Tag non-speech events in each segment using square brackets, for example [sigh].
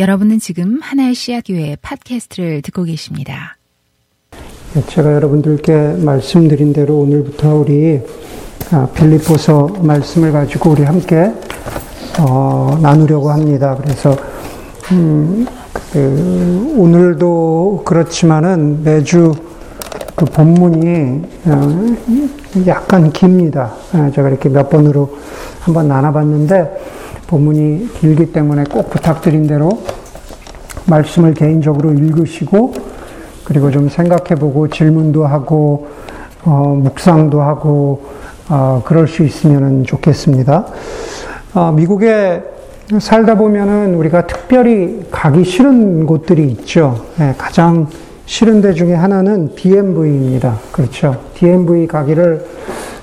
여러분은 지금 하나의 씨앗교회 팟캐스트를 듣고 계십니다. 네, 제가 여러분들께 말씀드린 대로 오늘부터 우리 아, 빌립보서 말씀을 가지고 우리 함께 어, 나누려고 합니다. 그래서 음, 그, 오늘도 그렇지만은 매주 그 본문이 어, 약간 깁니다. 아, 제가 이렇게 몇 번으로 한번 나눠봤는데 본문이 길기 때문에 꼭 부탁드린 대로 말씀을 개인적으로 읽으시고 그리고 좀 생각해 보고 질문도 하고 어, 묵상도 하고 어, 그럴 수 있으면 좋겠습니다. 어, 미국에 살다 보면은 우리가 특별히 가기 싫은 곳들이 있죠. 네, 가장 싫은 데 중에 하나는 DMV입니다. 그렇죠. DMV 가기를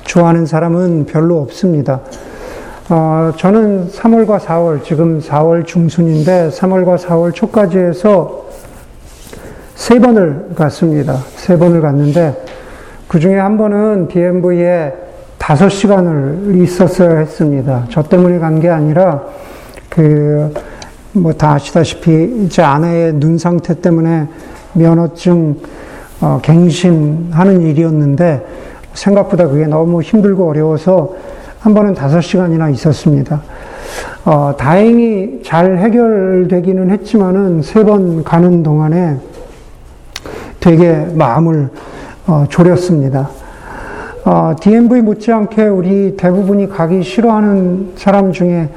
좋아하는 사람은 별로 없습니다. 어, 저는 3월과 4월, 지금 4월 중순인데 3월과 4월 초까지 해서 세 번을 갔습니다. 세 번을 갔는데 그 중에 한 번은 DMV에 5시간을 있었어야 했습니다. 저 때문에 간 게 아니라 그, 뭐 다 아시다시피 이제 아내의 눈 상태 때문에 면허증 어, 갱신하는 일이었는데 생각보다 그게 너무 힘들고 어려워서 한 번은 다섯 시간이나 있었습니다. 어, 다행히 잘 해결되기는 했지만은 세 번 가는 동안에 되게 마음을 어, 졸였습니다. 어, DMV 못지않게 우리 대부분이 가기 싫어하는 사람 중에,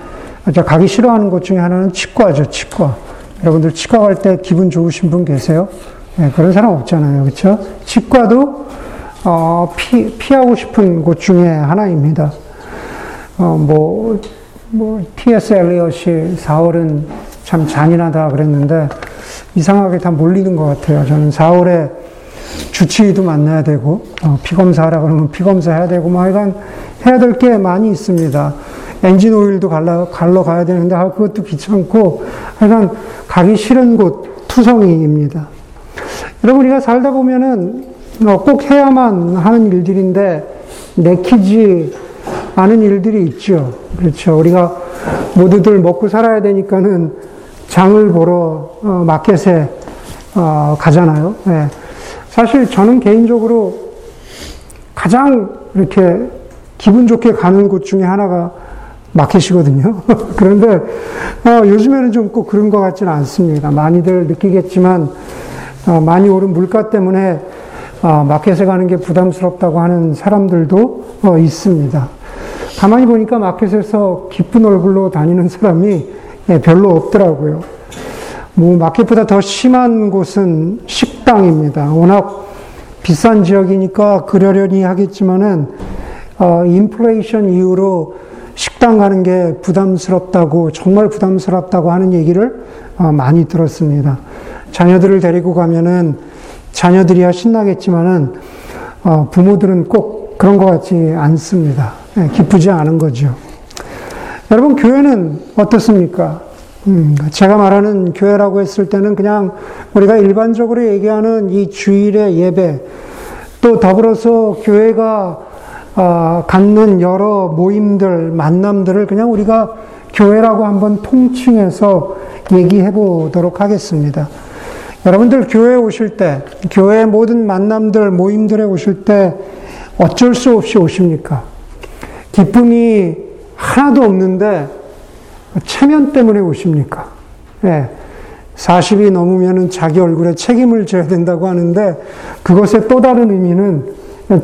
아, 가기 싫어하는 곳 중에 하나는 치과죠, 치과. 여러분들 치과 갈 때 기분 좋으신 분 계세요? 네, 그런 사람 없잖아요. 그렇죠? 치과도 어, 피, 피하고 싶은 곳 중에 하나입니다. 어, 뭐, 뭐, T.S. 엘리엇이 4월은 참 잔인하다 그랬는데, 이상하게 다 몰리는 것 같아요. 저는 4월에 주치의도 만나야 되고, 어, 피검사 하라 그러면 피검사 해야 되고, 뭐, 하여간 해야 될 게 많이 있습니다. 엔진 오일도 갈러, 갈러 가야 되는데, 아, 그것도 귀찮고, 하여간 가기 싫은 곳, 투성이입니다. 여러분, 우리가 살다 보면은 어, 꼭 해야만 하는 일들인데, 내키지 많은 일들이 있죠. 그렇죠. 우리가 모두들 먹고 살아야 되니까는 장을 보러 어, 마켓에 어, 가잖아요. 네. 사실 저는 개인적으로 가장 이렇게 기분 좋게 가는 곳 중에 하나가 마켓이거든요. [laughs] 그런데 어, 요즘에는 좀 꼭 그런 것 같지는 않습니다. 많이들 느끼겠지만 어, 많이 오른 물가 때문에 어, 마켓에 가는 게 부담스럽다고 하는 사람들도 어, 있습니다. 가만히 보니까 마켓에서 기쁜 얼굴로 다니는 사람이 예, 별로 없더라고요. 뭐 마켓보다 더 심한 곳은 식당입니다. 워낙 비싼 지역이니까 그러려니 하겠지만은 어, 인플레이션 이후로 식당 가는 게 부담스럽다고 정말 부담스럽다고 하는 얘기를 어, 많이 들었습니다. 자녀들을 데리고 가면은 자녀들이야 신나겠지만은 어, 부모들은 꼭 그런 것 같지 않습니다. 예, 기쁘지 않은 거죠. 여러분, 교회는 어떻습니까? 음, 제가 말하는 교회라고 했을 때는 그냥 우리가 일반적으로 얘기하는 이 주일의 예배, 또 더불어서 교회가 어, 갖는 여러 모임들, 만남들을 그냥 우리가 교회라고 한번 통칭해서 얘기해 보도록 하겠습니다. 여러분들 교회 오실 때, 교회 모든 만남들, 모임들에 오실 때 어쩔 수 없이 오십니까? 기쁨이 하나도 없는데 체면 때문에 오십니까? 예. 40이 넘으면 자기 얼굴에 책임을 져야 된다고 하는데 그것의 또 다른 의미는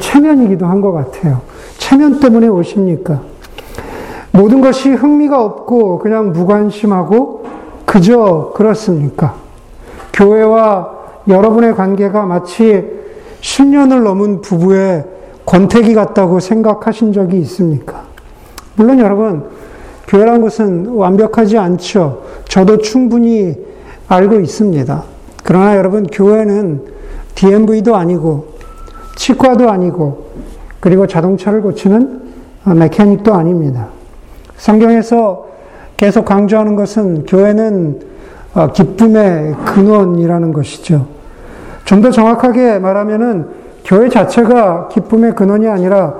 체면이기도 한 것 같아요. 체면 때문에 오십니까? 모든 것이 흥미가 없고 그냥 무관심하고 그저 그렇습니까? 교회와 여러분의 관계가 마치 10년을 넘은 부부의 권태기 같다고 생각하신 적이 있습니까? 물론 여러분, 교회란 것은 완벽하지 않죠. 저도 충분히 알고 있습니다. 그러나 여러분, 교회는 DMV도 아니고, 치과도 아니고, 그리고 자동차를 고치는 메케닉도 아닙니다. 성경에서 계속 강조하는 것은 교회는 어, 기쁨의 근원이라는 것이죠. 좀 더 정확하게 말하면은 교회 자체가 기쁨의 근원이 아니라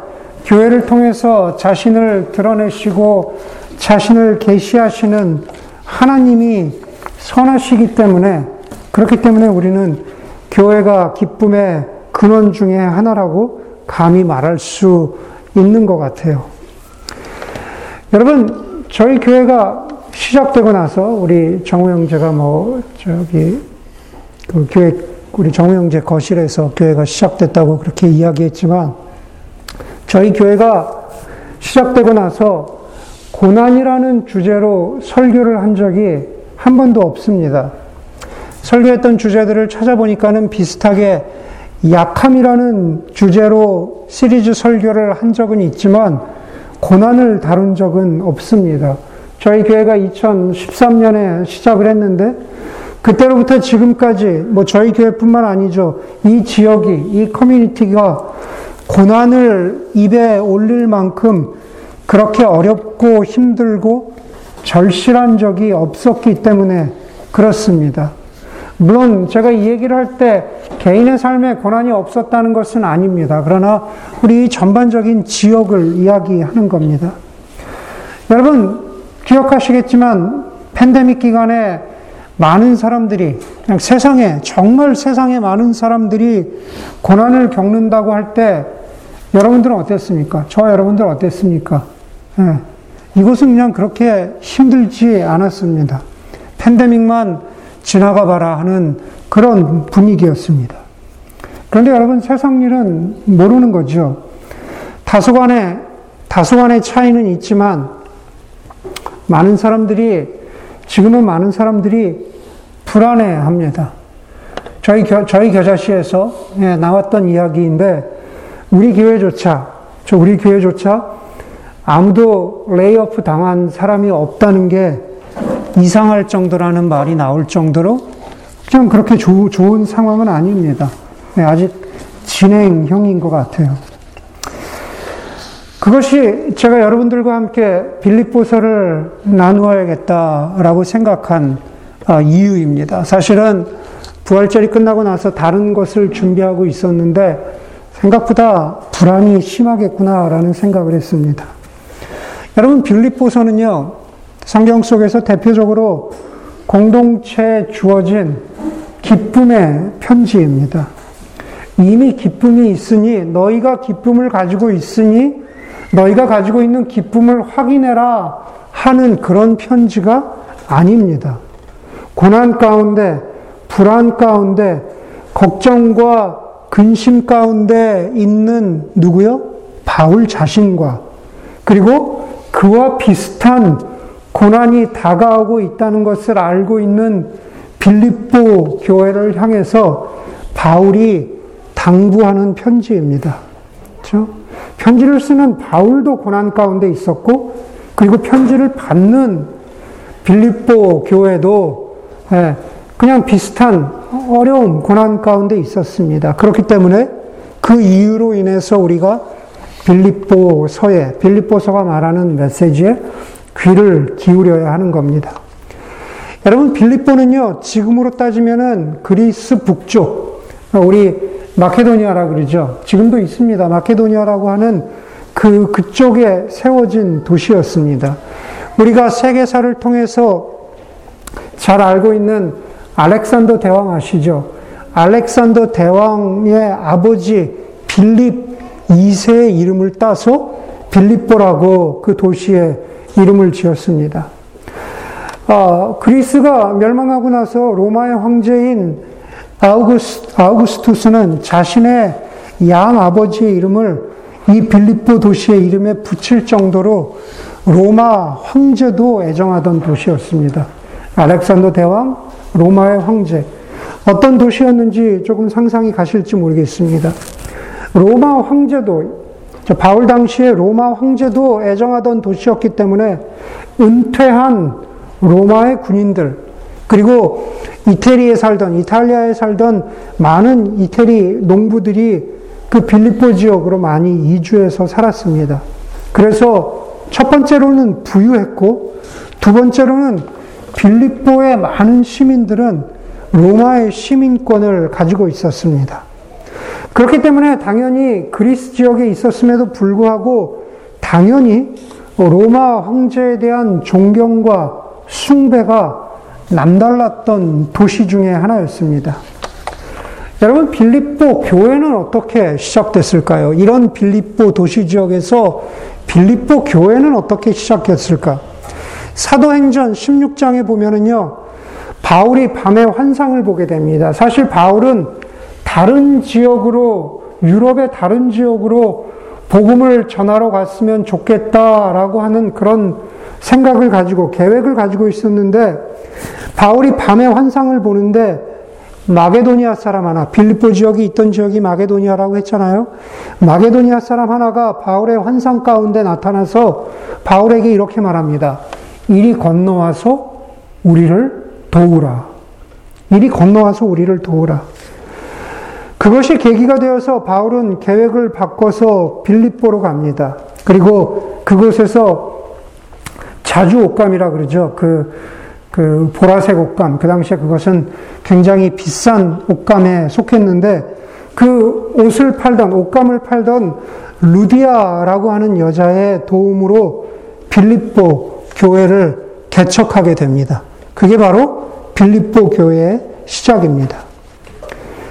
교회를 통해서 자신을 드러내시고 자신을 계시하시는 하나님이 선하시기 때문에 그렇기 때문에 우리는 교회가 기쁨의 근원 중에 하나라고 감히 말할 수 있는 것 같아요. 여러분, 저희 교회가 시작되고 나서 우리 정우 형제가 뭐 저기 그 교회 우리 정우 형제 거실에서 교회가 시작됐다고 그렇게 이야기했지만 저희 교회가 시작되고 나서 고난이라는 주제로 설교를 한 적이 한 번도 없습니다. 설교했던 주제들을 찾아보니까는 비슷하게 약함이라는 주제로 시리즈 설교를 한 적은 있지만 고난을 다룬 적은 없습니다. 저희 교회가 2013년에 시작을 했는데 그때로부터 지금까지 뭐 저희 교회뿐만 아니죠. 이 지역이 이 커뮤니티가 고난을 입에 올릴 만큼 그렇게 어렵고 힘들고 절실한 적이 없었기 때문에 그렇습니다. 물론 제가 이 얘기를 할 때 개인의 삶에 고난이 없었다는 것은 아닙니다. 그러나 우리 전반적인 지역을 이야기하는 겁니다. 여러분 기억하시겠지만 팬데믹 기간에 많은 사람들이 그냥 세상에 정말 세상에 많은 사람들이 고난을 겪는다고 할 때 여러분들은 어땠습니까? 저와 여러분들 어땠습니까? 네. 이곳은 그냥 그렇게 힘들지 않았습니다. 팬데믹만 지나가 봐라 하는 그런 분위기였습니다. 그런데 여러분 세상 일은 모르는 거죠. 다소간의 다소간의 차이는 있지만 많은 사람들이 지금은 많은 사람들이 불안해 합니다. 저희 겨, 저희 겨자시에서 예, 나왔던 이야기인데 우리 교회조차 저 우리 교회조차 아무도 레이오프 당한 사람이 없다는 게 이상할 정도라는 말이 나올 정도로 그냥 그렇게 조, 좋은 상황은 아닙니다. 네, 아직 진행형인 것 같아요. 그것이 제가 여러분들과 함께 빌립보서를 나누어야겠다라고 생각한 아, 이유입니다. 사실은 부활절이 끝나고 나서 다른 것을 준비하고 있었는데 생각보다 불안이 심하겠구나라는 생각을 했습니다. 여러분 빌립보서는요 성경 속에서 대표적으로 공동체에 주어진 기쁨의 편지입니다. 이미 기쁨이 있으니 너희가 기쁨을 가지고 있으니 너희가 가지고 있는 기쁨을 확인해라 하는 그런 편지가 아닙니다. 고난 가운데, 불안 가운데, 걱정과 근심 가운데 있는 누구요? 바울 자신과 그리고 그와 비슷한 고난이 다가오고 있다는 것을 알고 있는 빌립보 교회를 향해서 바울이 당부하는 편지입니다. 그렇죠? 편지를 쓰는 바울도 고난 가운데 있었고, 그리고 편지를 받는 빌립보 교회도 예, 그냥 비슷한 어려움, 고난 가운데 있었습니다. 그렇기 때문에 그 이유로 인해서 우리가 빌립보서에, 빌립보서가 말하는 메시지에 귀를 기울여야 하는 겁니다. 여러분, 빌립보는요, 지금으로 따지면은 그리스 북쪽, 우리 마케도니아라 그러죠. 지금도 있습니다. 마케도니아라고 하는 그, 그쪽에 세워진 도시였습니다. 우리가 세계사를 통해서 잘 알고 있는 알렉산더 대왕 아시죠? 알렉산더 대왕의 아버지 빌립 2세의 이름을 따서 빌립보라고 그 도시에 이름을 지었습니다. 어, 그리스가 멸망하고 나서 로마의 황제인 아우구스, 아우구스투스는 자신의 양 아버지의 이름을 이 빌립보 도시의 이름에 붙일 정도로 로마 황제도 애정하던 도시였습니다. 알렉산더 대왕, 로마의 황제. 어떤 도시였는지 조금 상상이 가실지 모르겠습니다. 로마 황제도 바울 당시에 로마 황제도 애정하던 도시였기 때문에 은퇴한 로마의 군인들, 그리고 이태리에 살던, 이탈리아에 살던 많은 이태리 농부들이 그 빌립보 지역으로 많이 이주해서 살았습니다. 그래서 첫 번째로는 부유했고, 두 번째로는 빌립보의 많은 시민들은 로마의 시민권을 가지고 있었습니다. 그렇기 때문에 당연히 그리스 지역에 있었음에도 불구하고 당연히 로마 황제에 대한 존경과 숭배가 남달랐던 도시 중에 하나였습니다. 여러분, 빌립보 교회는 어떻게 시작됐을까요? 이런 빌립보 도시 지역에서 빌립보 교회는 어떻게 시작했을까? 사도행전 16장에 보면은요, 바울이 밤에 환상을 보게 됩니다. 사실 바울은 다른 지역으로, 유럽의 다른 지역으로 복음을 전하러 갔으면 좋겠다라고 하는 그런 생각을 가지고, 계획을 가지고 있었는데, 바울이 밤에 환상을 보는데, 마게도니아 사람 하나, 빌립보 지역이 있던 지역이 마게도니아라고 했잖아요. 마게도니아 사람 하나가 바울의 환상 가운데 나타나서 바울에게 이렇게 말합니다. 이리 건너와서 우리를 도우라. 이리 건너와서 우리를 도우라. 그것이 계기가 되어서 바울은 계획을 바꿔서 빌립보로 갑니다. 그리고 그곳에서 자주 옷감이라 그러죠. 그, 그 보라색 옷감. 그 당시에 그것은 굉장히 비싼 옷감에 속했는데 그 옷을 팔던, 옷감을 팔던 루디아라고 하는 여자의 도움으로 빌립보 교회를 개척하게 됩니다. 그게 바로 빌립보 교회의 시작입니다.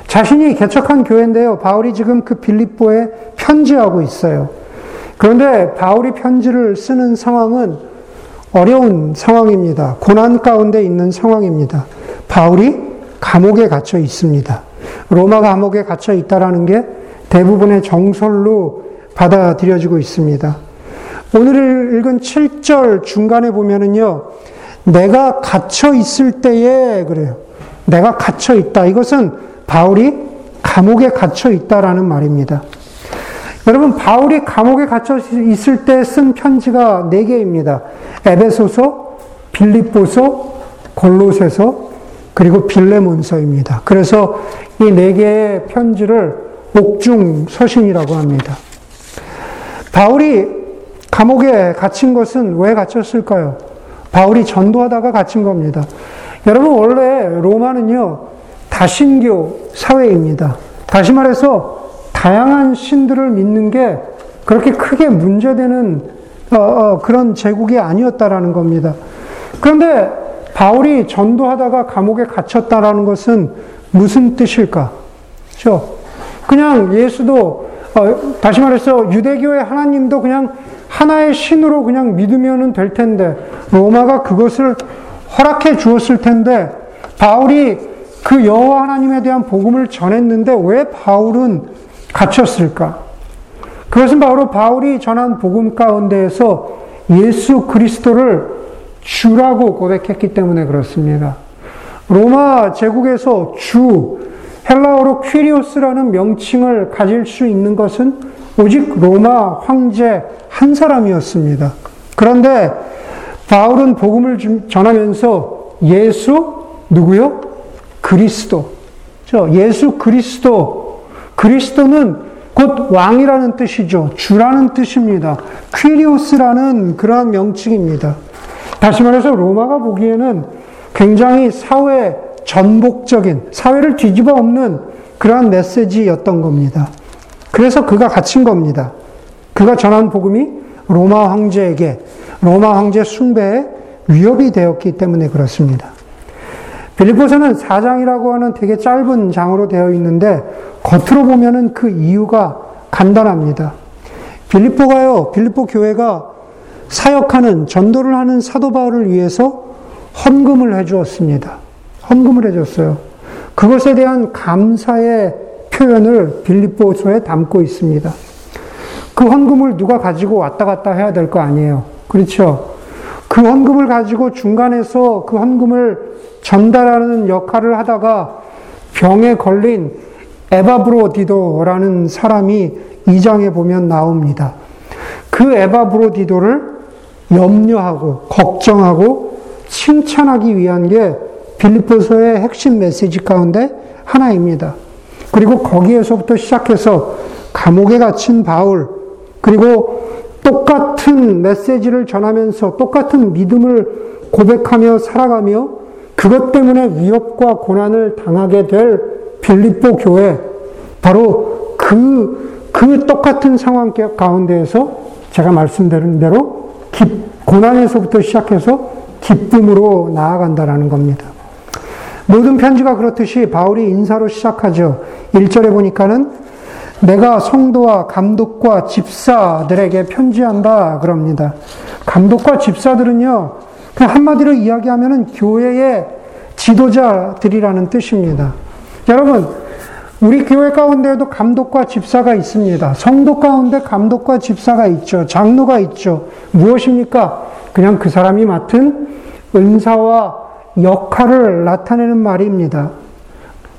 자신이 개척한 교회인데요. 바울이 지금 그 빌립보에 편지하고 있어요. 그런데 바울이 편지를 쓰는 상황은 어려운 상황입니다. 고난 가운데 있는 상황입니다. 바울이 감옥에 갇혀 있습니다. 로마 감옥에 갇혀 있다라는 게 대부분의 정설로 받아들여지고 있습니다. 오늘 읽은 7절 중간에 보면은요, 내가 갇혀 있을 때에 그래요. 내가 갇혀 있다. 이것은 바울이 감옥에 갇혀 있다라는 말입니다. 여러분, 바울이 감옥에 갇혀 있을 때 쓴 편지가 네 개입니다. 에베소서, 빌립보서, 골로새서, 그리고 빌레몬서입니다. 그래서 이네 개의 편지를 옥중 서신이라고 합니다. 바울이 감옥에 갇힌 것은 왜 갇혔을까요? 바울이 전도하다가 갇힌 겁니다. 여러분, 원래 로마는요, 다신교 사회입니다. 다시 말해서 다양한 신들을 믿는 게 그렇게 크게 문제되는 어, 어, 그런 제국이 아니었다라는 겁니다. 그런데 바울이 전도하다가 감옥에 갇혔다라는 것은 무슨 뜻일까? 그렇죠? 그냥 예수도 어, 다시 말해서 유대교의 하나님도 그냥 하나의 신으로 그냥 믿으면 될 텐데 로마가 그것을 허락해 주었을 텐데 바울이 그 여호와 하나님에 대한 복음을 전했는데 왜 바울은 갇혔을까? 그것은 바로 바울이 전한 복음 가운데에서 예수 그리스도를 주라고 고백했기 때문에 그렇습니다. 로마 제국에서 주, 헬라어로 퀴리오스라는 명칭을 가질 수 있는 것은 오직 로마 황제 한 사람이었습니다. 그런데 바울은 복음을 전하면서 예수 누구요? 그리스도. 예수 그리스도. 그리스도는 곧 왕이라는 뜻이죠. 주라는 뜻입니다. 퀴리오스라는 그러한 명칭입니다. 다시 말해서 로마가 보기에는 굉장히 사회 전복적인, 사회를 뒤집어 엎는 그러한 메시지였던 겁니다. 그래서 그가 갇힌 겁니다. 그가 전한 복음이 로마 황제에게, 로마 황제 숭배에 위협이 되었기 때문에 그렇습니다. 빌리포서는 4장이라고 하는 되게 짧은 장으로 되어 있는데 겉으로 보면은 그 이유가 간단합니다. 빌리포가요, 빌리포 교회가 사역하는 전도를 하는 사도 바울을 위해서 헌금을 해 주었습니다. 헌금을 해 줬어요. 그것에 대한 감사의 표현을 빌립보서에 담고 있습니다. 그 헌금을 누가 가지고 왔다 갔다 해야 될 거 아니에요. 그렇죠? 그 헌금을 가지고 중간에서 그 헌금을 전달하는 역할을 하다가 병에 걸린 에바브로디도라는 사람이 이 장에 보면 나옵니다. 그 에바브로디도를 염려하고 걱정하고 칭찬하기 위한 게 빌리포서의 핵심 메시지 가운데 하나입니다. 그리고 거기에서부터 시작해서 감옥에 갇힌 바울, 그리고 똑같은 메시지를 전하면서 똑같은 믿음을 고백하며 살아가며 그것 때문에 위협과 고난을 당하게 될 빌립보 교회, 바로 그, 그 똑같은 상황 가운데에서 제가 말씀드린 대로 고난에서부터 시작해서 기쁨으로 나아간다라는 겁니다. 모든 편지가 그렇듯이 바울이 인사로 시작하죠. 1절에 보니까는 내가 성도와 감독과 집사들에게 편지한다 그럽니다. 감독과 집사들은요, 그냥 한마디로 이야기하면 교회의 지도자들이라는 뜻입니다. 여러분, 우리 교회 가운데에도 감독과 집사가 있습니다. 성도 가운데 감독과 집사가 있죠. 장로가 있죠. 무엇입니까? 그냥 그 사람이 맡은 은사와 역할을 나타내는 말입니다.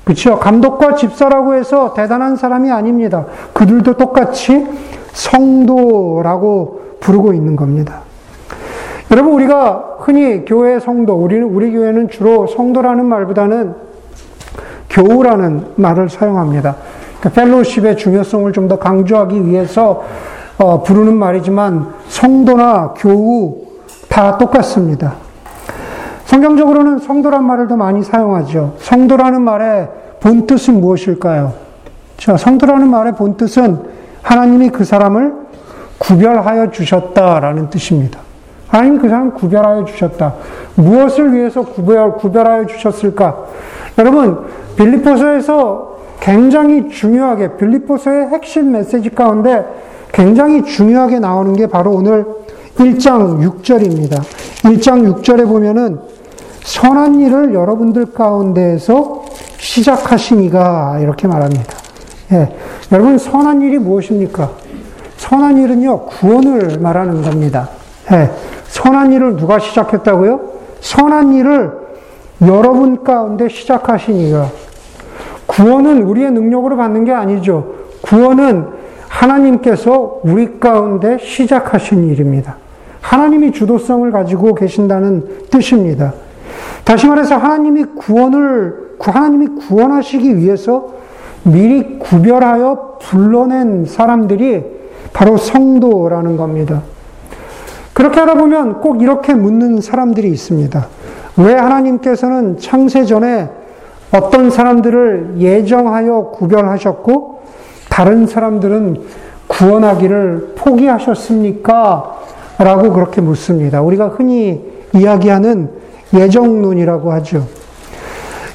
그렇죠? 감독과 집사라고 해서 대단한 사람이 아닙니다. 그들도 똑같이 성도라고 부르고 있는 겁니다. 여러분 우리가 흔히 교회 성도, 우리 우리 교회는 주로 성도라는 말보다는 교우라는 말을 사용합니다. 그러니까 펠로십의 중요성을 좀 더 강조하기 위해서 어, 부르는 말이지만 성도나 교우 다 똑같습니다. 성경적으로는 성도란 말을 더 많이 사용하죠. 성도라는 말의 본 뜻은 무엇일까요? 자, 성도라는 말의 본 뜻은 하나님이 그 사람을 구별하여 주셨다라는 뜻입니다. 하나님 그 사람 구별하여 주셨다. 무엇을 위해서 구별, 구별하여 주셨을까? 여러분, 빌리포서에서 굉장히 중요하게 빌리포서의 핵심 메시지 가운데 굉장히 중요하게 나오는 게 바로 오늘 1장 6절입니다. 1장 6절에 보면은 선한 일을 여러분들 가운데에서 시작하시니가 이렇게 말합니다. 예. 여러분 선한 일이 무엇입니까? 선한 일은요 구원을 말하는 겁니다. 예. 선한 일을 누가 시작했다고요? 선한 일을 여러분 가운데 시작하시니가 구원은 우리의 능력으로 받는 게 아니죠. 구원은 하나님께서 우리 가운데 시작하신 일입니다. 하나님이 주도성을 가지고 계신다는 뜻입니다. 다시 말해서 하나님이 구원을, 하나님이 구원하시기 위해서 미리 구별하여 불러낸 사람들이 바로 성도라는 겁니다. 그렇게 하다 보면 꼭 이렇게 묻는 사람들이 있습니다. 왜 하나님께서는 창세 전에 어떤 사람들을 예정하여 구별하셨고 다른 사람들은 구원하기를 포기하셨습니까? 라고 그렇게 묻습니다. 우리가 흔히 이야기하는 예정론이라고 하죠.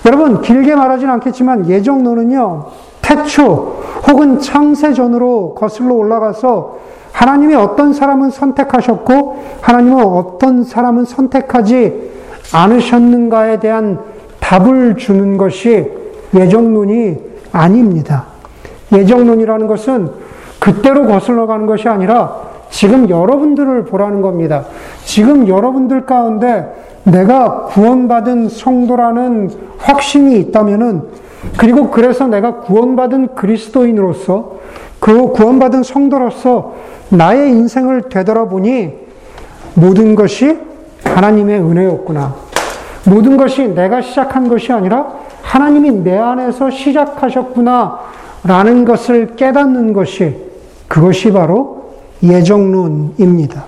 여러분, 길게 말하진 않겠지만 예정론은요, 태초 혹은 창세전으로 거슬러 올라가서 하나님이 어떤 사람은 선택하셨고 하나님은 어떤 사람은 선택하지 않으셨는가에 대한 답을 주는 것이 예정론이 아닙니다. 예정론이라는 것은 그때로 거슬러 가는 것이 아니라 지금 여러분들을 보라는 겁니다. 지금 여러분들 가운데 내가 구원받은 성도라는 확신이 있다면은 그리고 그래서 내가 구원받은 그리스도인으로서 그 구원받은 성도로서 나의 인생을 되돌아보니 모든 것이 하나님의 은혜였구나. 모든 것이 내가 시작한 것이 아니라 하나님이 내 안에서 시작하셨구나 라는 것을 깨닫는 것이 그것이 바로 예정론입니다.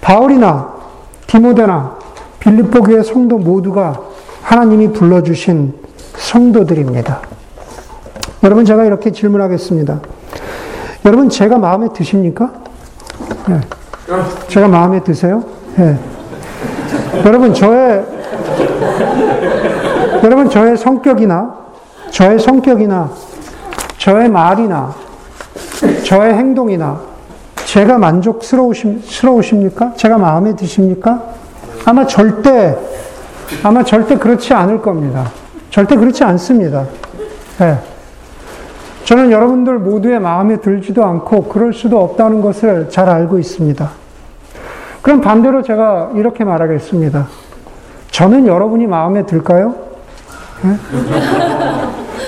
바울이나 디모데나 빌립보 교회 성도 모두가 하나님이 불러주신 성도들입니다. 여러분 제가 이렇게 질문하겠습니다. 여러분 제가 마음에 드십니까? 네. 제가 마음에 드세요? 네. 여러분 저의 여러분 저의 성격이나 저의 성격이나 저의 말이나 저의 행동이나 제가 만족스러우십니까? 제가 마음에 드십니까? 아마 절대 아마 절대 그렇지 않을 겁니다. 절대 그렇지 않습니다. 네. 저는 여러분들 모두의 마음에 들지도 않고 그럴 수도 없다는 것을 잘 알고 있습니다. 그럼 반대로 제가 이렇게 말하겠습니다. 저는 여러분이 마음에 들까요? 네?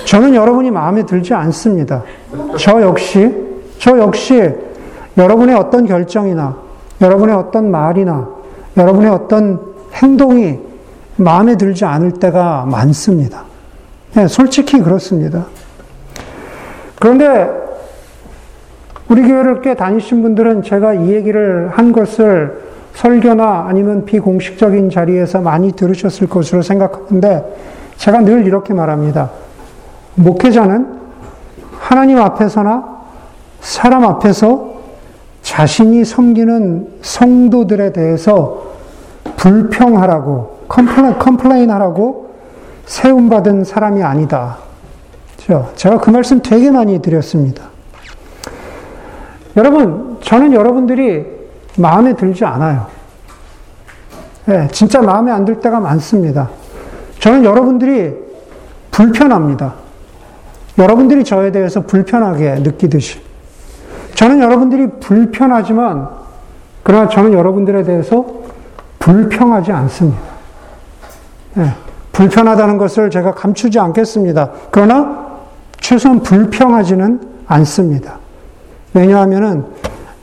저는 여러분이 마음에 들지 않습니다. 저 역시, 저 역시 여러분의 어떤 결정이나, 여러분의 어떤 말이나, 여러분의 어떤 행동이 마음에 들지 않을 때가 많습니다. 네, 솔직히 그렇습니다. 그런데 우리 교회를 꽤 다니신 분들은 제가 이 얘기를 한 것을 설교나 아니면 비공식적인 자리에서 많이 들으셨을 것으로 생각하는데 제가 늘 이렇게 말합니다. 목회자는 하나님 앞에서나 사람 앞에서 자신이 섬기는 성도들에 대해서 불평하라고, complain, complain 하라고 세움받은 사람이 아니다. 제가 그 말씀 되게 많이 드렸습니다. 여러분, 저는 여러분들이 마음에 들지 않아요. 네, 진짜 마음에 안 들 때가 많습니다. 저는 여러분들이 불편합니다. 여러분들이 저에 대해서 불편하게 느끼듯이. 저는 여러분들이 불편하지만, 그러나 저는 여러분들에 대해서 불평하지 않습니다. 네, 불편하다는 것을 제가 감추지 않겠습니다. 그러나 최소한 불평하지는 않습니다. 왜냐하면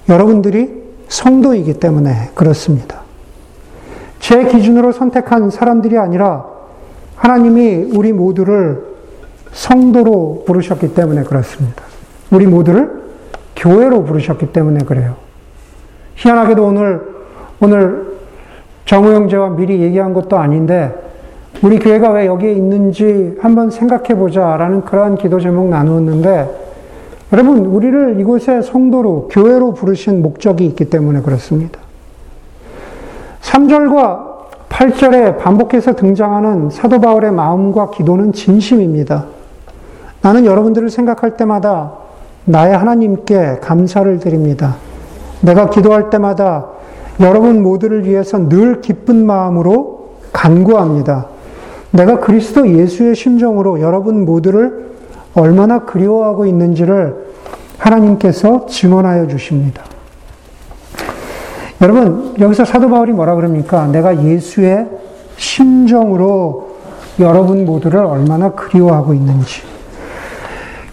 여러분들이 성도이기 때문에 그렇습니다. 제 기준으로 선택한 사람들이 아니라 하나님이 우리 모두를 성도로 부르셨기 때문에 그렇습니다. 우리 모두를 교회로 부르셨기 때문에 그래요. 희한하게도 오늘, 오늘 정우 형제와 미리 얘기한 것도 아닌데, 우리 교회가 왜 여기에 있는지 한번 생각해 보자라는 그러한 기도 제목 나누었는데, 여러분, 우리를 이곳에 성도로, 교회로 부르신 목적이 있기 때문에 그렇습니다. 3절과 8절에 반복해서 등장하는 사도 바울의 마음과 기도는 진심입니다. 나는 여러분들을 생각할 때마다 나의 하나님께 감사를 드립니다. 내가 기도할 때마다 여러분 모두를 위해서 늘 기쁜 마음으로 간구합니다. 내가 그리스도 예수의 심정으로 여러분 모두를 얼마나 그리워하고 있는지를 하나님께서 증언하여 주십니다. 여러분, 여기서 사도 바울이 뭐라 그럽니까? 내가 예수의 심정으로 여러분 모두를 얼마나 그리워하고 있는지.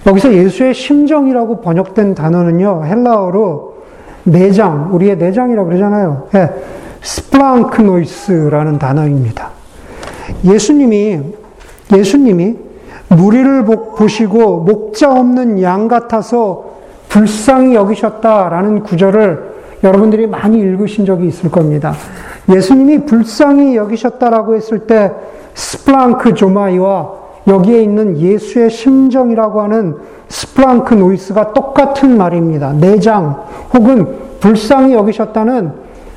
여기서 예수의 심정이라고 번역된 단어는요, 헬라어로 내장, 우리의 내장이라고 그러잖아요. 예, σπλάγχνοις라는 단어입니다. 예수님이, 예수님이 무리를 보시고 목자 없는 양 같아서 불쌍히 여기셨다라는 구절을 여러분들이 많이 읽으신 적이 있을 겁니다. 예수님이 불쌍히 여기셨다라고 했을 때 σπλαγχνίζομαι와 여기에 있는 예수의 심정이라고 하는 σπλάγχνοις가 똑같은 말입니다. 내장 혹은 불쌍히 여기셨다는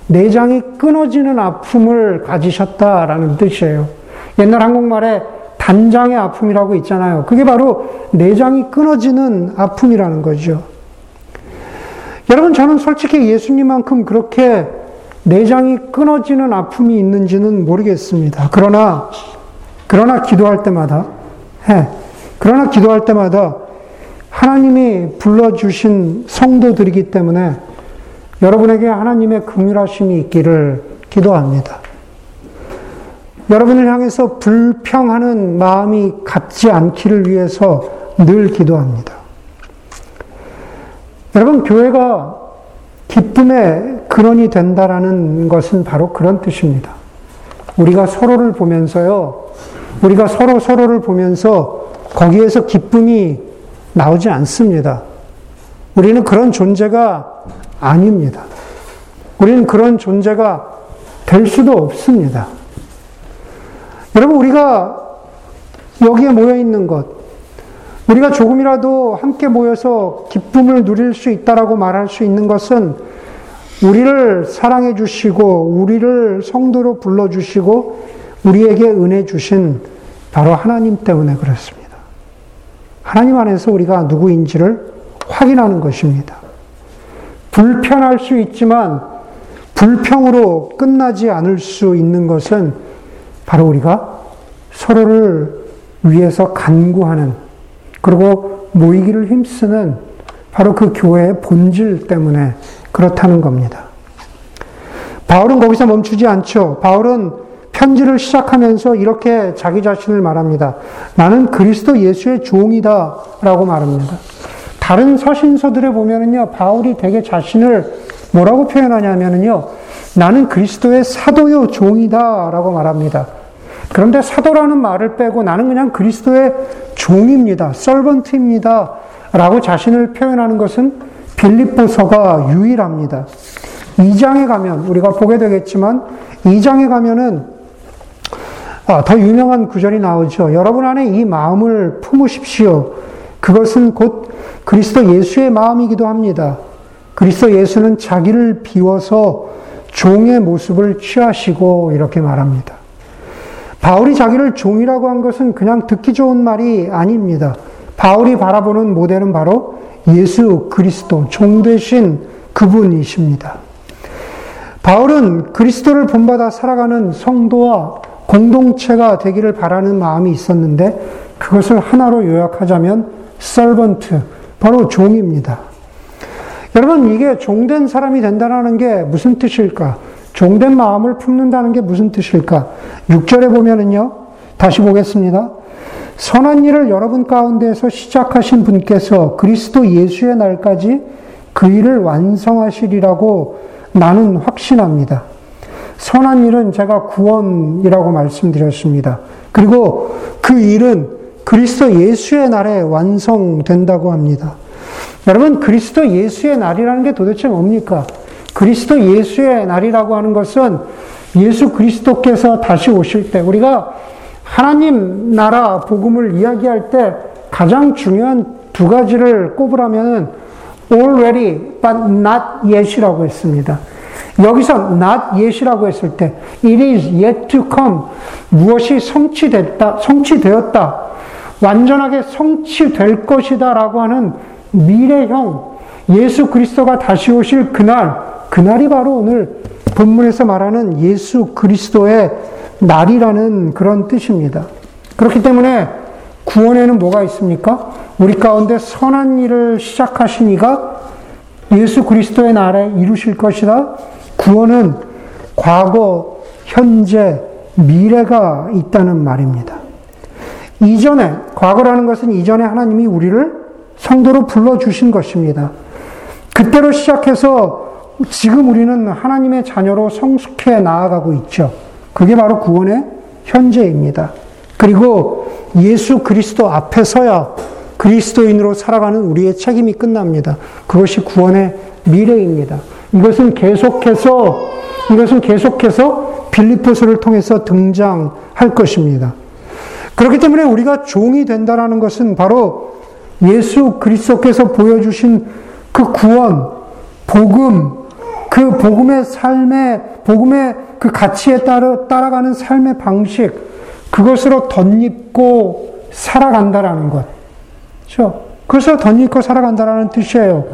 내장이 끊어지는 아픔을 가지셨다라는 뜻이에요. 옛날 한국말에 단장의 아픔이라고 있잖아요. 그게 바로 내장이 끊어지는 아픔이라는 거죠. 여러분, 저는 솔직히 예수님만큼 그렇게 내장이 끊어지는 아픔이 있는지는 모르겠습니다. 그러나, 그러나 기도할 때마다, 해. 그러나 기도할 때마다 하나님이 불러주신 성도들이기 때문에 여러분에게 하나님의 긍휼하심이 있기를 기도합니다. 여러분을 향해서 불평하는 마음이 갖지 않기를 위해서 늘 기도합니다. 여러분, 교회가 기쁨의 근원이 된다라는 것은 바로 그런 뜻입니다. 우리가 서로를 보면서요, 우리가 서로 서로를 보면서 거기에서 기쁨이 나오지 않습니다. 우리는 그런 존재가 아닙니다. 우리는 그런 존재가 될 수도 없습니다. 여러분, 우리가 여기에 모여 있는 것, 우리가 조금이라도 함께 모여서 기쁨을 누릴 수 있다라고 말할 수 있는 것은 우리를 사랑해 주시고 우리를 성도로 불러 주시고 우리에게 은혜 주신 바로 하나님 때문에 그렇습니다. 하나님 안에서 우리가 누구인지를 확인하는 것입니다. 불편할 수 있지만 불평으로 끝나지 않을 수 있는 것은 바로 우리가 서로를 위해서 간구하는 그리고 모이기를 힘쓰는 바로 그 교회의 본질 때문에 그렇다는 겁니다. 바울은 거기서 멈추지 않죠. 바울은 편지를 시작하면서 이렇게 자기 자신을 말합니다. 나는 그리스도 예수의 종이다. 라고 말합니다. 다른 서신서들에 보면은요, 바울이 되게 자신을 뭐라고 표현하냐면은요, 나는 그리스도의 사도요 종이다. 라고 말합니다. 그런데 사도라는 말을 빼고 나는 그냥 그리스도의 종입니다. 썰번트입니다. 라고 자신을 표현하는 것은 빌립보서가 유일합니다. 2장에 가면 우리가 보게 되겠지만 2장에 가면은 아, 더 유명한 구절이 나오죠. 여러분 안에 이 마음을 품으십시오. 그것은 곧 그리스도 예수의 마음이기도 합니다. 그리스도 예수는 자기를 비워서 종의 모습을 취하시고 이렇게 말합니다. 바울이 자기를 종이라고 한 것은 그냥 듣기 좋은 말이 아닙니다. 바울이 바라보는 모델은 바로 예수 그리스도, 종 대신 그분이십니다. 바울은 그리스도를 본받아 살아가는 성도와 공동체가 되기를 바라는 마음이 있었는데 그것을 하나로 요약하자면 servant, 바로 종입니다. 여러분, 이게 종된 사람이 된다는 게 무슨 뜻일까? 종된 마음을 품는다는 게 무슨 뜻일까? 6절에 보면은요, 다시 보겠습니다. 선한 일을 여러분 가운데서 시작하신 분께서 그리스도 예수의 날까지 그 일을 완성하시리라고 나는 확신합니다. 선한 일은 제가 구원이라고 말씀드렸습니다. 그리고 그 일은 그리스도 예수의 날에 완성된다고 합니다. 여러분, 그리스도 예수의 날이라는 게 도대체 뭡니까? 그리스도 예수의 날이라고 하는 것은 예수 그리스도께서 다시 오실 때 우리가 하나님 나라 복음을 이야기할 때 가장 중요한 두 가지를 꼽으라면 already but not yet이라고 했습니다. 여기서 not yet이라고 했을 때 it is yet to come 무엇이 성취됐다 성취되었다 완전하게 성취될 것이다라고 하는 미래형 예수 그리스도가 다시 오실 그날 그날이 바로 오늘 본문에서 말하는 예수 그리스도의 날이라는 그런 뜻입니다. 그렇기 때문에 구원에는 뭐가 있습니까? 우리 가운데 선한 일을 시작하신 이가 예수 그리스도의 날에 이루실 것이다. 구원은 과거, 현재, 미래가 있다는 말입니다. 이전에, 과거라는 것은 이전에 하나님이 우리를 성도로 불러주신 것입니다. 그때로 시작해서 지금 우리는 하나님의 자녀로 성숙해 나아가고 있죠. 그게 바로 구원의 현재입니다. 그리고 예수 그리스도 앞에서야 그리스도인으로 살아가는 우리의 책임이 끝납니다. 그것이 구원의 미래입니다. 이것은 계속해서 이것은 계속해서 빌리포스를 통해서 등장할 것입니다. 그렇기 때문에 우리가 종이 된다라는 것은 바로 예수 그리스도께서 보여주신 그 구원, 복음, 그 복음의 삶의 복음의 그 가치에 따라 따라가는 삶의 방식 그것으로 덧입고 살아간다라는 것. 그렇죠? 그것으로 덧입고 살아간다라는 뜻이에요.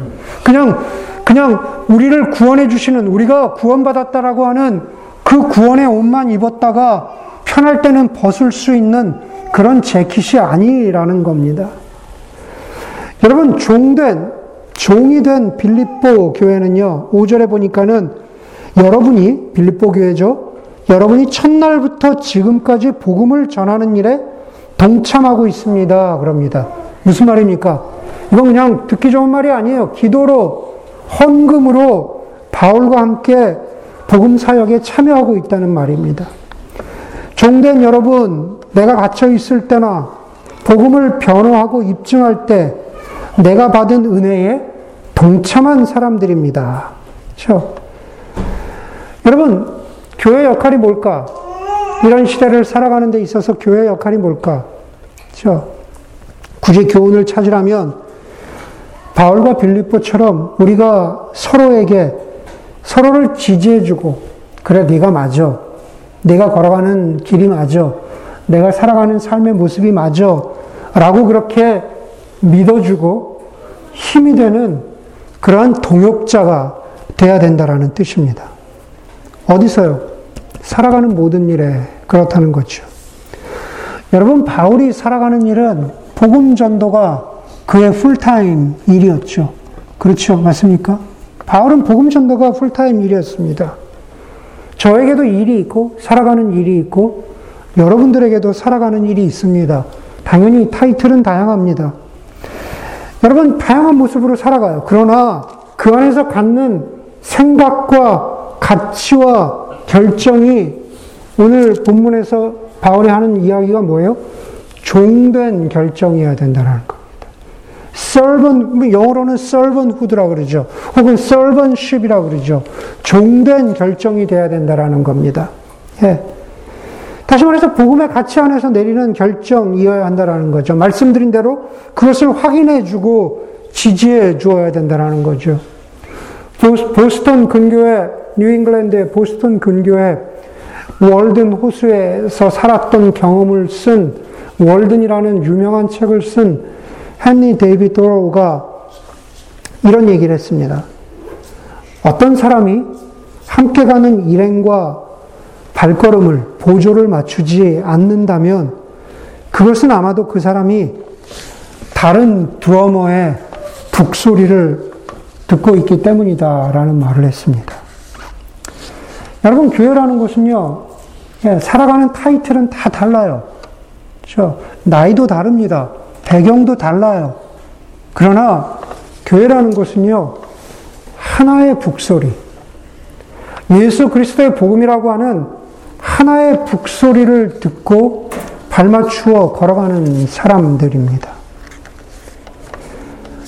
그냥 그냥 우리를 구원해 주시는 우리가 구원받았다라고 하는 그 구원의 옷만 입었다가 편할 때는 벗을 수 있는 그런 재킷이 아니라는 겁니다. 여러분 종된 종이 된 빌립보 교회는요. 5절에 보니까는 여러분이 빌립보 교회죠. 여러분이 첫날부터 지금까지 복음을 전하는 일에 동참하고 있습니다. 그럽니다. 무슨 말입니까? 이건 그냥 듣기 좋은 말이 아니에요. 기도로 헌금으로 바울과 함께 복음 사역에 참여하고 있다는 말입니다. 종된 여러분, 내가 갇혀 있을 때나 복음을 변호하고 입증할 때 내가 받은 은혜에 동참한 사람들입니다. 그렇죠? 여러분, 교회 역할이 뭘까? 이런 시대를 살아가는 데 있어서 교회 역할이 뭘까? 그렇죠? 굳이 교훈을 찾으라면 바울과 빌립보처럼 우리가 서로에게 서로를 지지해주고 그래 네가 맞아. 내가 걸어가는 길이 맞아. 내가 살아가는 삶의 모습이 맞아. 라고 그렇게 믿어주고 힘이 되는 그러한 동역자가 돼야 된다라는 뜻입니다. 어디서요? 살아가는 모든 일에 그렇다는 거죠. 여러분, 바울이 살아가는 일은 복음 전도가 그의 풀타임 일이었죠. 그렇죠. 맞습니까? 바울은 복음 전도가 풀타임 일이었습니다. 저에게도 일이 있고, 살아가는 일이 있고, 여러분들에게도 살아가는 일이 있습니다. 당연히 타이틀은 다양합니다. 여러분, 다양한 모습으로 살아가요. 그러나 그 안에서 갖는 생각과 가치와 결정이 오늘 본문에서 바울이 하는 이야기가 뭐예요? 종된 결정이어야 된다는 겁니다. servant, 뭐 영어로는 servanthood라 그러죠. 혹은 servantship이라 그러죠. 종된 결정이 돼야 된다는 겁니다. 예. 다시 말해서 복음의 가치 안에서 내리는 결정이어야 한다는 거죠. 말씀드린 대로 그것을 확인해 주고 지지해 주어야 된다는 거죠. 보스턴 근교에 뉴잉글랜드의 보스턴 근교에 월든 호수에서 살았던 경험을 쓴 월든이라는 유명한 책을 쓴 헨리 데이비드 소로우가 이런 얘기를 했습니다. 어떤 사람이 함께 가는 일행과 발걸음을, 보조를 맞추지 않는다면 그것은 아마도 그 사람이 다른 드러머의 북소리를 듣고 있기 때문이다라는 말을 했습니다. 여러분, 교회라는 것은요, 예, 살아가는 타이틀은 다 달라요. 그렇죠? 나이도 다릅니다. 배경도 달라요. 그러나 교회라는 것은요, 하나의 북소리, 예수 그리스도의 복음이라고 하는 하나의 북소리를 듣고 발맞추어 걸어가는 사람들입니다.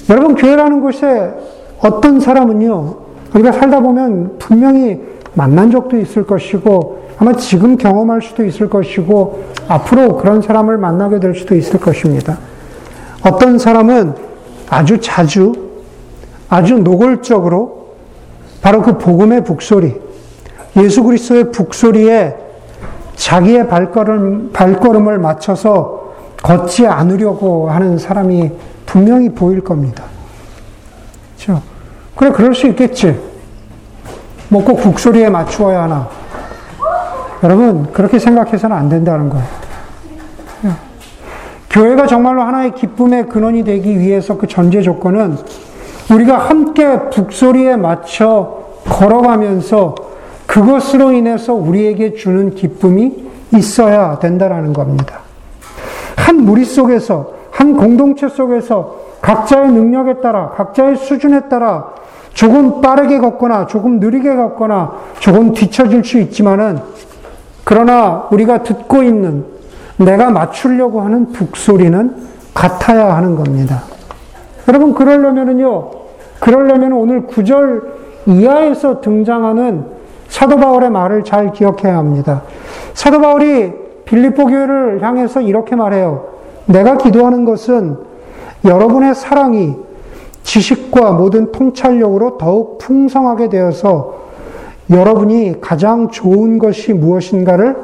여러분, 교회라는 곳에 어떤 사람은요, 우리가 살다 보면 분명히 만난 적도 있을 것이고, 아마 지금 경험할 수도 있을 것이고, 앞으로 그런 사람을 만나게 될 수도 있을 것입니다. 어떤 사람은 아주 자주, 아주 노골적으로 바로 그 복음의 북소리, 예수 그리스도의 북소리에 자기의 발걸음, 발걸음을 맞춰서 걷지 않으려고 하는 사람이 분명히 보일 겁니다. 그렇죠? 그래, 그럴 수 있겠지. 뭐꼭 북소리에 맞추어야 하나. 여러분, 그렇게 생각해서는 안 된다는 거예요. 교회가 정말로 하나의 기쁨의 근원이 되기 위해서 그 전제 조건은 우리가 함께 북소리에 맞춰 걸어가면서 그것으로 인해서 우리에게 주는 기쁨이 있어야 된다라는 겁니다. 한 무리 속에서, 한 공동체 속에서 각자의 능력에 따라, 각자의 수준에 따라 조금 빠르게 걷거나 조금 느리게 걷거나 조금 뒤처질 수 있지만은 그러나 우리가 듣고 있는 내가 맞추려고 하는 북소리는 같아야 하는 겁니다. 여러분, 그러려면은요, 그러려면 오늘 9절 이하에서 등장하는 사도 바울의 말을 잘 기억해야 합니다. 사도 바울이 빌립보 교회를 향해서 이렇게 말해요. 내가 기도하는 것은 여러분의 사랑이 지식과 모든 통찰력으로 더욱 풍성하게 되어서 여러분이 가장 좋은 것이 무엇인가를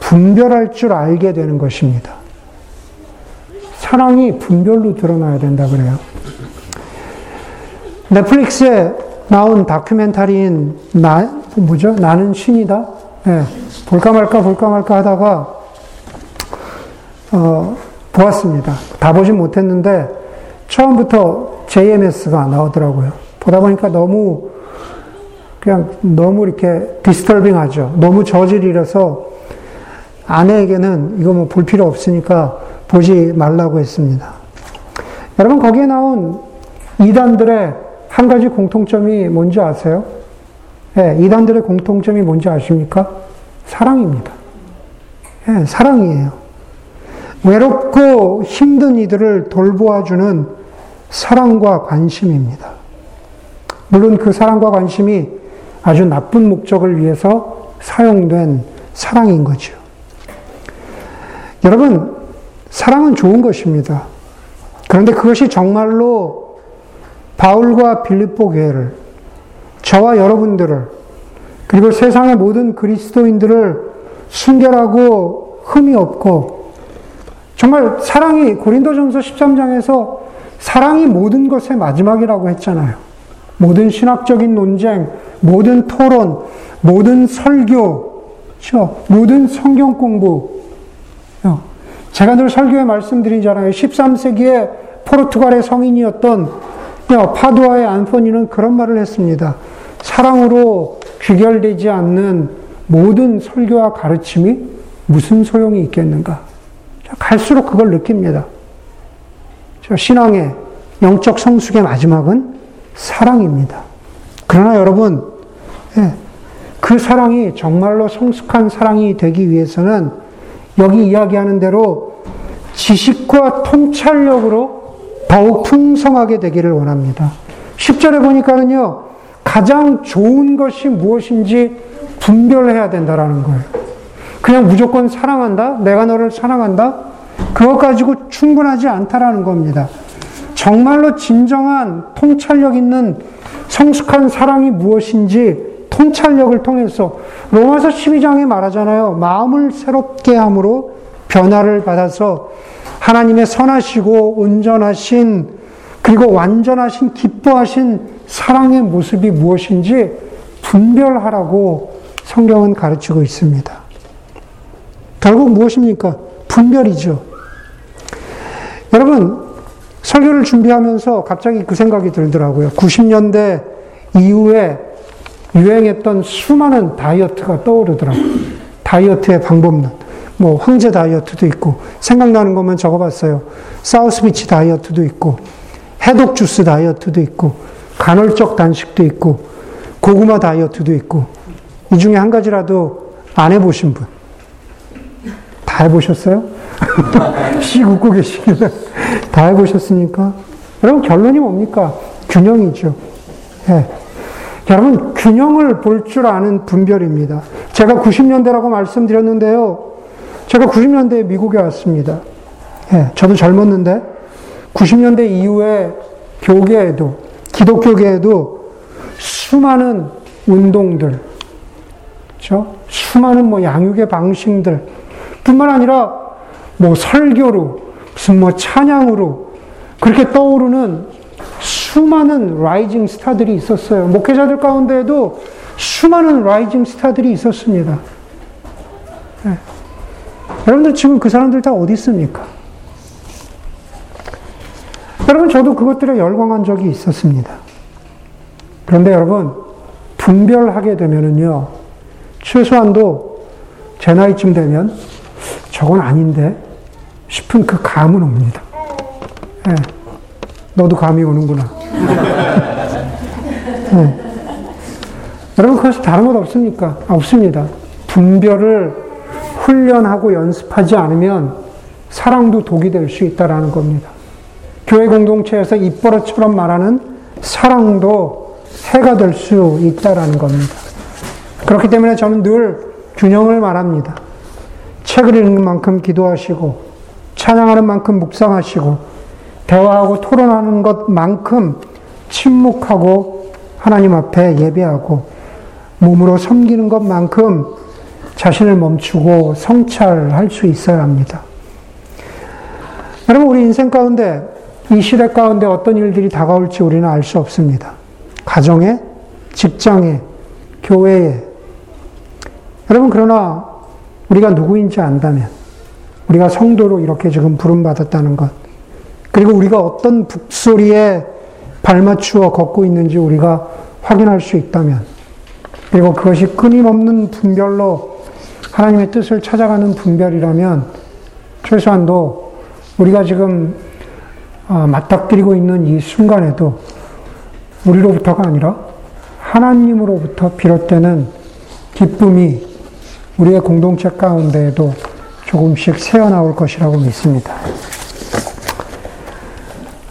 분별할 줄 알게 되는 것입니다. 사랑이 분별로 드러나야 된다 그래요. 넷플릭스에 나온 다큐멘터리인 나 뭐죠? 나는 신이다. 네, 볼까 말까 볼까 말까 하다가 어, 보았습니다. 다 보진 못했는데 처음부터 JMS가 나오더라고요. 보다 보니까 너무 그냥 너무 이렇게 디스터빙하죠. 너무 저질이라서 아내에게는 이거 뭐 볼 필요 없으니까 보지 말라고 했습니다. 여러분 거기에 나온 이단들의 한 가지 공통점이 뭔지 아세요? 네, 이단들의 공통점이 뭔지 아십니까? 사랑입니다. 네, 사랑이에요. 외롭고 힘든 이들을 돌보아주는 사랑과 관심입니다. 물론 그 사랑과 관심이 아주 나쁜 목적을 위해서 사용된 사랑인 거죠. 여러분, 사랑은 좋은 것입니다. 그런데 그것이 정말로 바울과 빌립보 교회를 저와 여러분들을 그리고 세상의 모든 그리스도인들을 순결하고 흠이 없고 정말 사랑이 고린도전서 13장에서 사랑이 모든 것의 마지막이라고 했잖아요. 모든 신학적인 논쟁, 모든 토론, 모든 설교, 그렇죠? 모든 성경 공부. 어, 제가 늘 설교에 말씀드리잖아요. 13세기에 포르투갈의 성인이었던 어, 파두아의 안토니는 그런 말을 했습니다. 사랑으로 귀결되지 않는 모든 설교와 가르침이 무슨 소용이 있겠는가? 갈수록 그걸 느낍니다. 신앙의 영적 성숙의 마지막은 사랑입니다. 그러나 여러분, 예, 그 사랑이 정말로 성숙한 사랑이 되기 위해서는 여기 이야기하는 대로 지식과 통찰력으로 더욱 풍성하게 되기를 원합니다. 10절에 보니까는요, 가장 좋은 것이 무엇인지 분별해야 된다라는 거예요. 그냥 무조건 사랑한다? 내가 너를 사랑한다? 그것 가지고 충분하지 않다라는 겁니다. 정말로 진정한 통찰력 있는 성숙한 사랑이 무엇인지 통찰력을 통해서 로마서 12장에 말하잖아요. 마음을 새롭게 함으로 변화를 받아서 하나님의 선하시고 온전하신 그리고 완전하신 기뻐하신 사랑의 모습이 무엇인지 분별하라고 성경은 가르치고 있습니다. 결국 무엇입니까? 분별이죠. 여러분, 설교를 준비하면서 갑자기 그 생각이 들더라고요. 90년대 이후에 유행했던 수많은 다이어트가 떠오르더라고요. 다이어트의 방법론. 뭐, 황제 다이어트도 있고, 생각나는 것만 적어봤어요. 사우스비치 다이어트도 있고, 해독 주스 다이어트도 있고, 간헐적 단식도 있고, 고구마 다이어트도 있고, 이 중에 한 가지라도 안 해보신 분. 다 해보셨어요? [laughs] 씩 웃고 계시길래. 다 해보셨습니까? 여러분, 결론이 뭡니까? 균형이죠. 예. 여러분, 균형을 볼 줄 아는 분별입니다. 제가 90년대라고 말씀드렸는데요. 제가 90년대에 미국에 왔습니다. 예, 저도 젊었는데, 90년대 이후에 교계에도, 기독교계에도 수많은 운동들, 그렇죠? 수많은 뭐 양육의 방식들, 뿐만 아니라 뭐 설교로, 무슨 뭐 찬양으로, 그렇게 떠오르는 수많은 rising star들이 있었어요. 목회자들 가운데에도 수많은 rising star들이 있었습니다. 네. 여러분들 지금 그 사람들 다 어디 있습니까? 여러분 저도 그것들에 열광한 적이 있었습니다. 그런데 여러분 분별하게 되면은요 최소한도 제 나이쯤 되면 저건 아닌데 싶은 그 감은 옵니다. 네. 너도 감이 오는구나. 네. [laughs] 여러분, 그것이 다른 것 없습니까? 없습니다. 분별을 훈련하고 연습하지 않으면 사랑도 독이 될 수 있다라는 겁니다. 교회 공동체에서 입버릇처럼 말하는 사랑도 해가 될 수 있다라는 겁니다. 그렇기 때문에 저는 늘 균형을 말합니다. 책을 읽는 만큼 기도하시고, 찬양하는 만큼 묵상하시고, 대화하고 토론하는 것만큼 침묵하고 하나님 앞에 예배하고 몸으로 섬기는 것만큼 자신을 멈추고 성찰할 수 있어야 합니다. 여러분, 우리 인생 가운데 이 시대 가운데 어떤 일들이 다가올지 우리는 알 수 없습니다. 가정에, 직장에, 교회에. 여러분, 그러나 우리가 누구인지 안다면, 우리가 성도로 이렇게 지금 부름받았다는 것, 그리고 우리가 어떤 북소리에 발맞추어 걷고 있는지 우리가 확인할 수 있다면, 그리고 그것이 끊임없는 분별로 하나님의 뜻을 찾아가는 분별이라면, 최소한도 우리가 지금 어, 맞닥뜨리고 있는 이 순간에도 우리로부터가 아니라 하나님으로부터 비롯되는 기쁨이 우리의 공동체 가운데에도 조금씩 새어나올 것이라고 믿습니다.